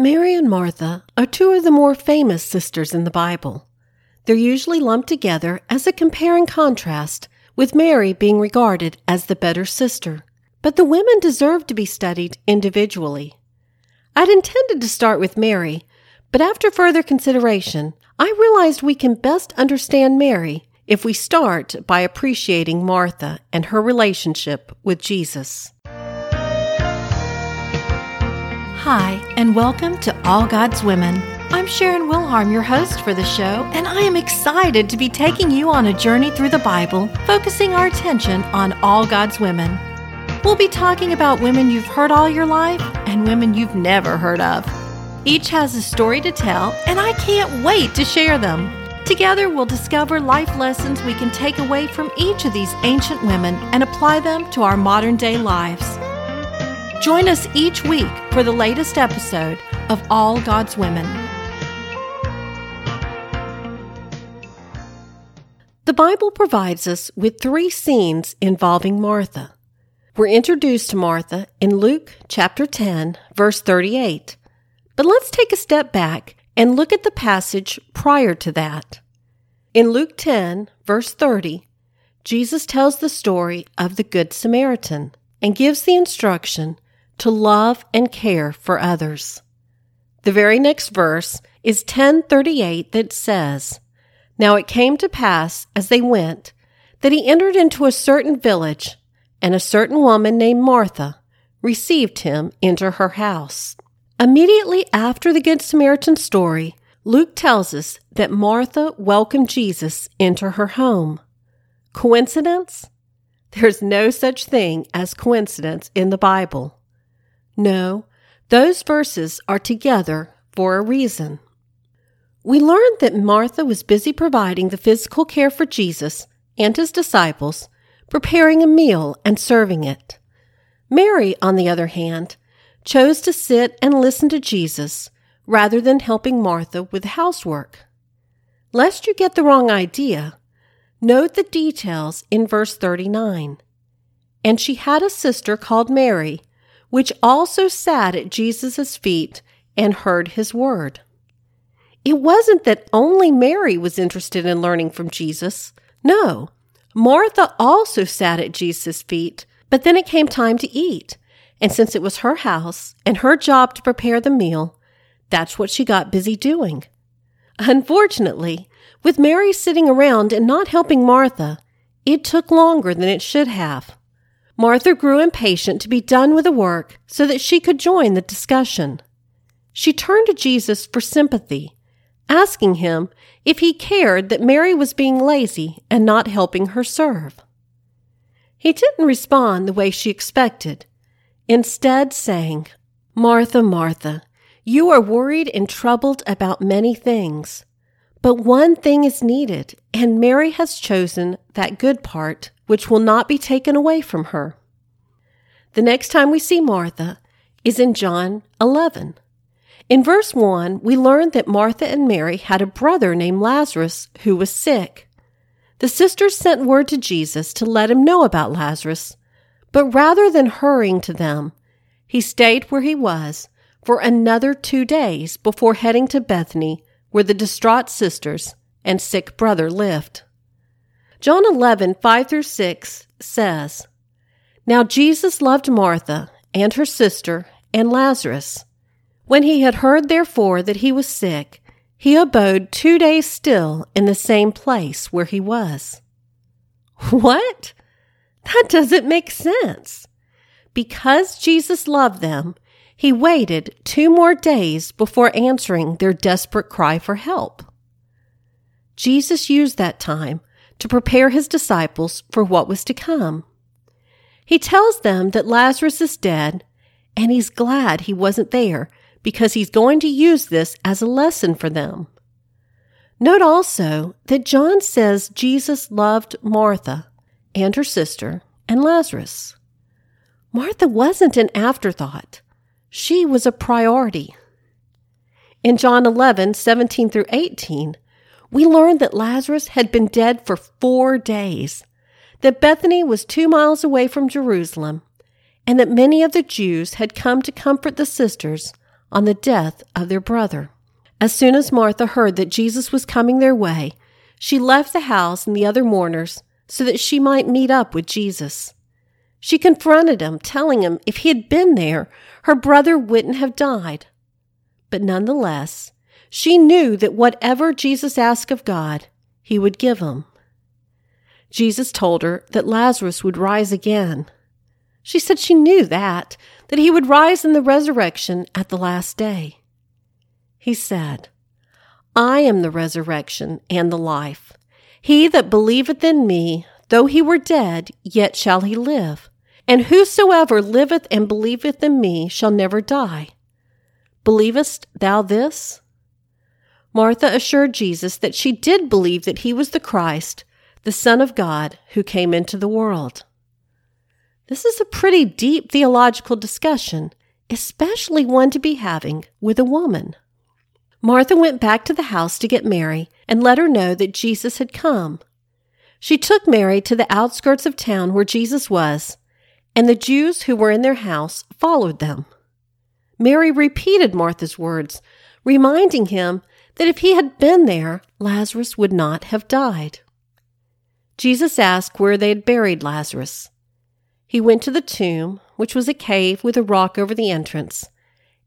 Mary and Martha are two of the more famous sisters in the Bible. They're usually lumped together as a compare and contrast, with Mary being regarded as the better sister. But the women deserve to be studied individually. I'd intended to start with Mary, but after further consideration, I realized we can best understand Mary if we start by appreciating Martha and her relationship with Jesus. Hi, and welcome to All God's Women. I'm Sharon Wilharm, your host for the show, and I am excited to be taking you on a journey through the Bible, focusing our attention on all God's women. We'll be talking about women you've heard all your life and women you've never heard of. Each has a story to tell, and I can't wait to share them. Together, we'll discover life lessons we can take away from each of these ancient women and apply them to our modern day lives. Join us each week for the latest episode of All God's Women. The Bible provides us with three scenes involving Martha. We're introduced to Martha in Luke chapter 10, verse 38. But let's take a step back and look at the passage prior to that. In Luke 10, verse 30, Jesus tells the story of the Good Samaritan and gives the instruction to love and care for others. The very next verse is 1038 that says, Now it came to pass as they went that he entered into a certain village, and a certain woman named Martha received him into her house. Immediately after the Good Samaritan story, Luke tells us that Martha welcomed Jesus into her home. Coincidence? There's no such thing as coincidence in the Bible. No, those verses are together for a reason. We learned that Martha was busy providing the physical care for Jesus and his disciples, preparing a meal and serving it. Mary, on the other hand, chose to sit and listen to Jesus rather than helping Martha with housework. Lest you get the wrong idea, note the details in verse 39. And she had a sister called Mary which also sat at Jesus' feet and heard his word. It wasn't that only Mary was interested in learning from Jesus. No, Martha also sat at Jesus' feet, but then it came time to eat. And since it was her house and her job to prepare the meal, that's what she got busy doing. Unfortunately, with Mary sitting around and not helping Martha, it took longer than it should have. Martha grew impatient to be done with the work so that she could join the discussion. She turned to Jesus for sympathy, asking him if he cared that Mary was being lazy and not helping her serve. He didn't respond the way she expected, instead, saying, Martha, Martha, you are worried and troubled about many things. But one thing is needed, and Mary has chosen that good part which will not be taken away from her. The next time we see Martha is in John 11. In verse 1, we learn that Martha and Mary had a brother named Lazarus who was sick. The sisters sent word to Jesus to let him know about Lazarus, but rather than hurrying to them, he stayed where he was for another two days before heading to Bethany, where the distraught sisters and sick brother lived. John 11, 5 through 6 says, Now Jesus loved Martha and her sister and Lazarus. When he had heard therefore that he was sick, he abode two days still in the same place where he was. What? That doesn't make sense. Because Jesus loved them, he waited two more days before answering their desperate cry for help. Jesus used that time to prepare his disciples for what was to come. He tells them that Lazarus is dead, and he's glad he wasn't there because he's going to use this as a lesson for them. Note also that John says Jesus loved Martha and her sister and Lazarus. Martha wasn't an afterthought. She was a priority. In John 11, 17 through 18, we learned that Lazarus had been dead for four days, that Bethany was two miles away from Jerusalem, and that many of the Jews had come to comfort the sisters on the death of their brother. As soon as Martha heard that Jesus was coming their way, she left the house and the other mourners so that she might meet up with Jesus. She confronted him, telling him if he had been there, her brother wouldn't have died. But nonetheless, she knew that whatever Jesus asked of God, he would give him. Jesus told her that Lazarus would rise again. She said she knew that, that he would rise in the resurrection at the last day. He said, I am the resurrection and the life. He that believeth in me, though he were dead, yet shall he live. And whosoever liveth and believeth in me shall never die. Believest thou this? Martha assured Jesus that she did believe that he was the Christ, the Son of God, who came into the world. This is a pretty deep theological discussion, especially one to be having with a woman. Martha went back to the house to get Mary and let her know that Jesus had come. She took Mary to the outskirts of town where Jesus was, and the Jews who were in their house followed them. Mary repeated Martha's words, reminding him that if he had been there, Lazarus would not have died. Jesus asked where they had buried Lazarus. He went to the tomb, which was a cave with a rock over the entrance,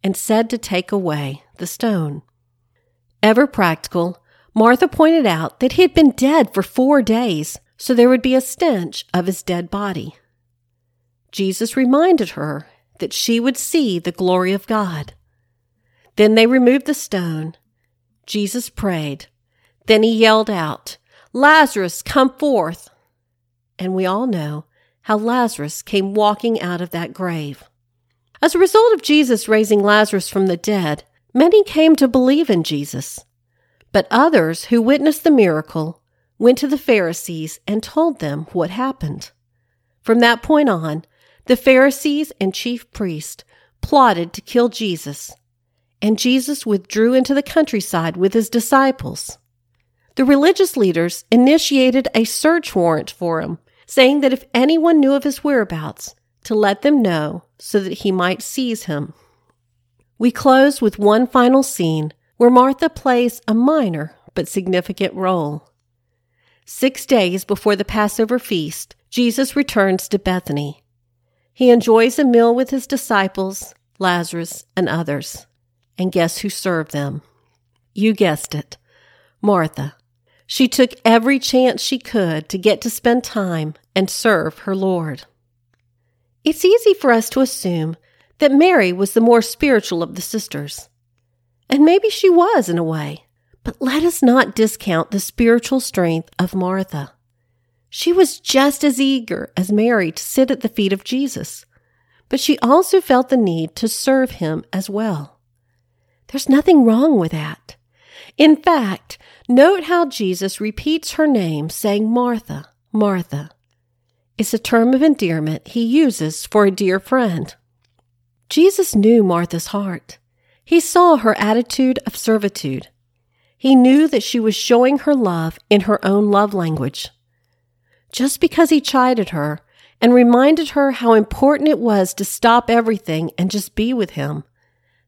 and said to take away the stone. Ever practical, Martha pointed out that he had been dead for four days, so there would be a stench of his dead body. Jesus reminded her that she would see the glory of God. Then they removed the stone. Jesus prayed. Then he yelled out, Lazarus, come forth. And we all know how Lazarus came walking out of that grave. As a result of Jesus raising Lazarus from the dead, many came to believe in Jesus. But others who witnessed the miracle went to the Pharisees and told them what happened. From that point on, the Pharisees and chief priests plotted to kill Jesus, and Jesus withdrew into the countryside with his disciples. The religious leaders initiated a search warrant for him, saying that if anyone knew of his whereabouts, to let them know so that he might seize him. We close with one final scene where Martha plays a minor but significant role. Six days before the Passover feast, Jesus returns to Bethany. He enjoys a meal with his disciples, Lazarus, and others. And guess who served them? You guessed it, Martha. She took every chance she could to get to spend time and serve her Lord. It's easy for us to assume that Mary was the more spiritual of the sisters. And maybe she was in a way, but let us not discount the spiritual strength of Martha. She was just as eager as Mary to sit at the feet of Jesus, but she also felt the need to serve him as well. There's nothing wrong with that. In fact, note how Jesus repeats her name, saying Martha, Martha. It's a term of endearment he uses for a dear friend. Jesus knew Martha's heart. He saw her attitude of servitude. He knew that she was showing her love in her own love language. Just because he chided her and reminded her how important it was to stop everything and just be with him,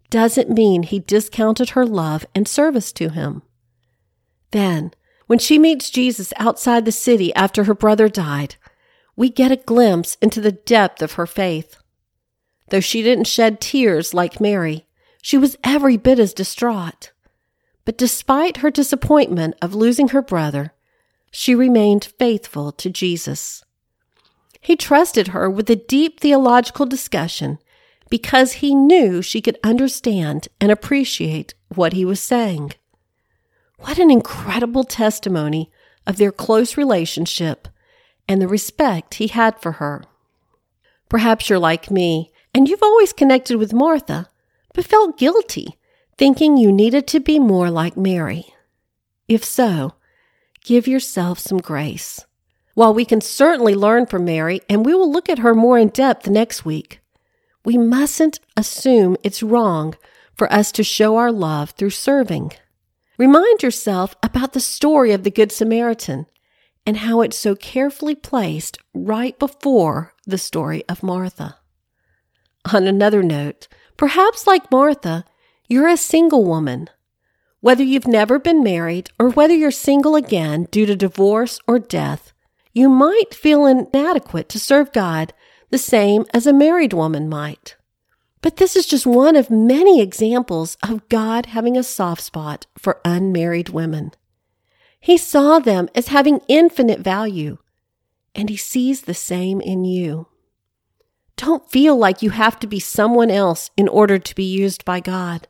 doesn't mean he discounted her love and service to him. Then, when she meets Jesus outside the city after her brother died, we get a glimpse into the depth of her faith. Though she didn't shed tears like Mary, she was every bit as distraught. But despite her disappointment of losing her brother, she remained faithful to Jesus. He trusted her with a deep theological discussion because he knew she could understand and appreciate what he was saying. What an incredible testimony of their close relationship and the respect he had for her. Perhaps you're like me and you've always connected with Martha, but felt guilty, thinking you needed to be more like Mary. If so, give yourself some grace. While we can certainly learn from Mary, and we will look at her more in depth next week, we mustn't assume it's wrong for us to show our love through serving. Remind yourself about the story of the Good Samaritan and how it's so carefully placed right before the story of Martha. On another note, perhaps like Martha, You're a single woman. Whether you've never been married or whether you're single again due to divorce or death, you might feel inadequate to serve God the same as a married woman might. But this is just one of many examples of God having a soft spot for unmarried women. He saw them as having infinite value, and He sees the same in you. Don't feel like you have to be someone else in order to be used by God.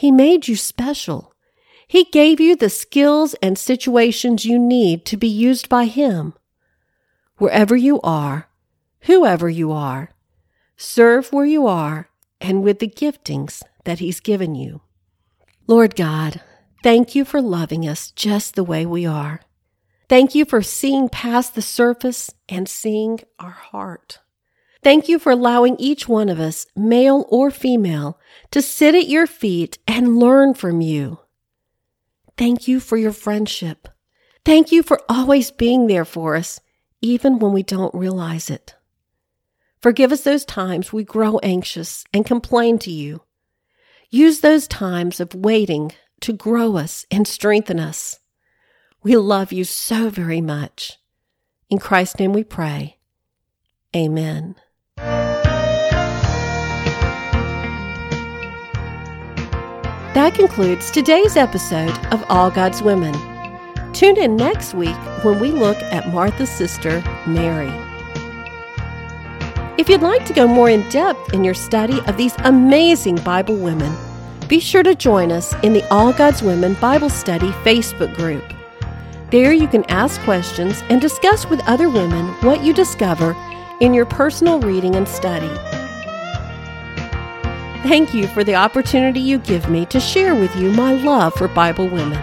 He made you special. He gave you the skills and situations you need to be used by Him. Wherever you are, whoever you are, serve where you are and with the giftings that He's given you. Lord God, thank you for loving us just the way we are. Thank you for seeing past the surface and seeing our heart. Thank you for allowing each one of us, male or female, to sit at your feet and learn from you. Thank you for your friendship. Thank you for always being there for us, even when we don't realize it. Forgive us those times we grow anxious and complain to you. Use those times of waiting to grow us and strengthen us. We love you so very much. In Christ's name we pray. Amen. That concludes today's episode of All God's Women. Tune in next week when we look at Martha's sister, Mary. If you'd like to go more in depth in your study of these amazing Bible women, be sure to join us in the All God's Women Bible Study Facebook group. There you can ask questions and discuss with other women what you discover in your personal reading and study. Thank you for the opportunity you give me to share with you my love for Bible women.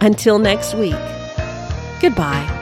Until next week, goodbye.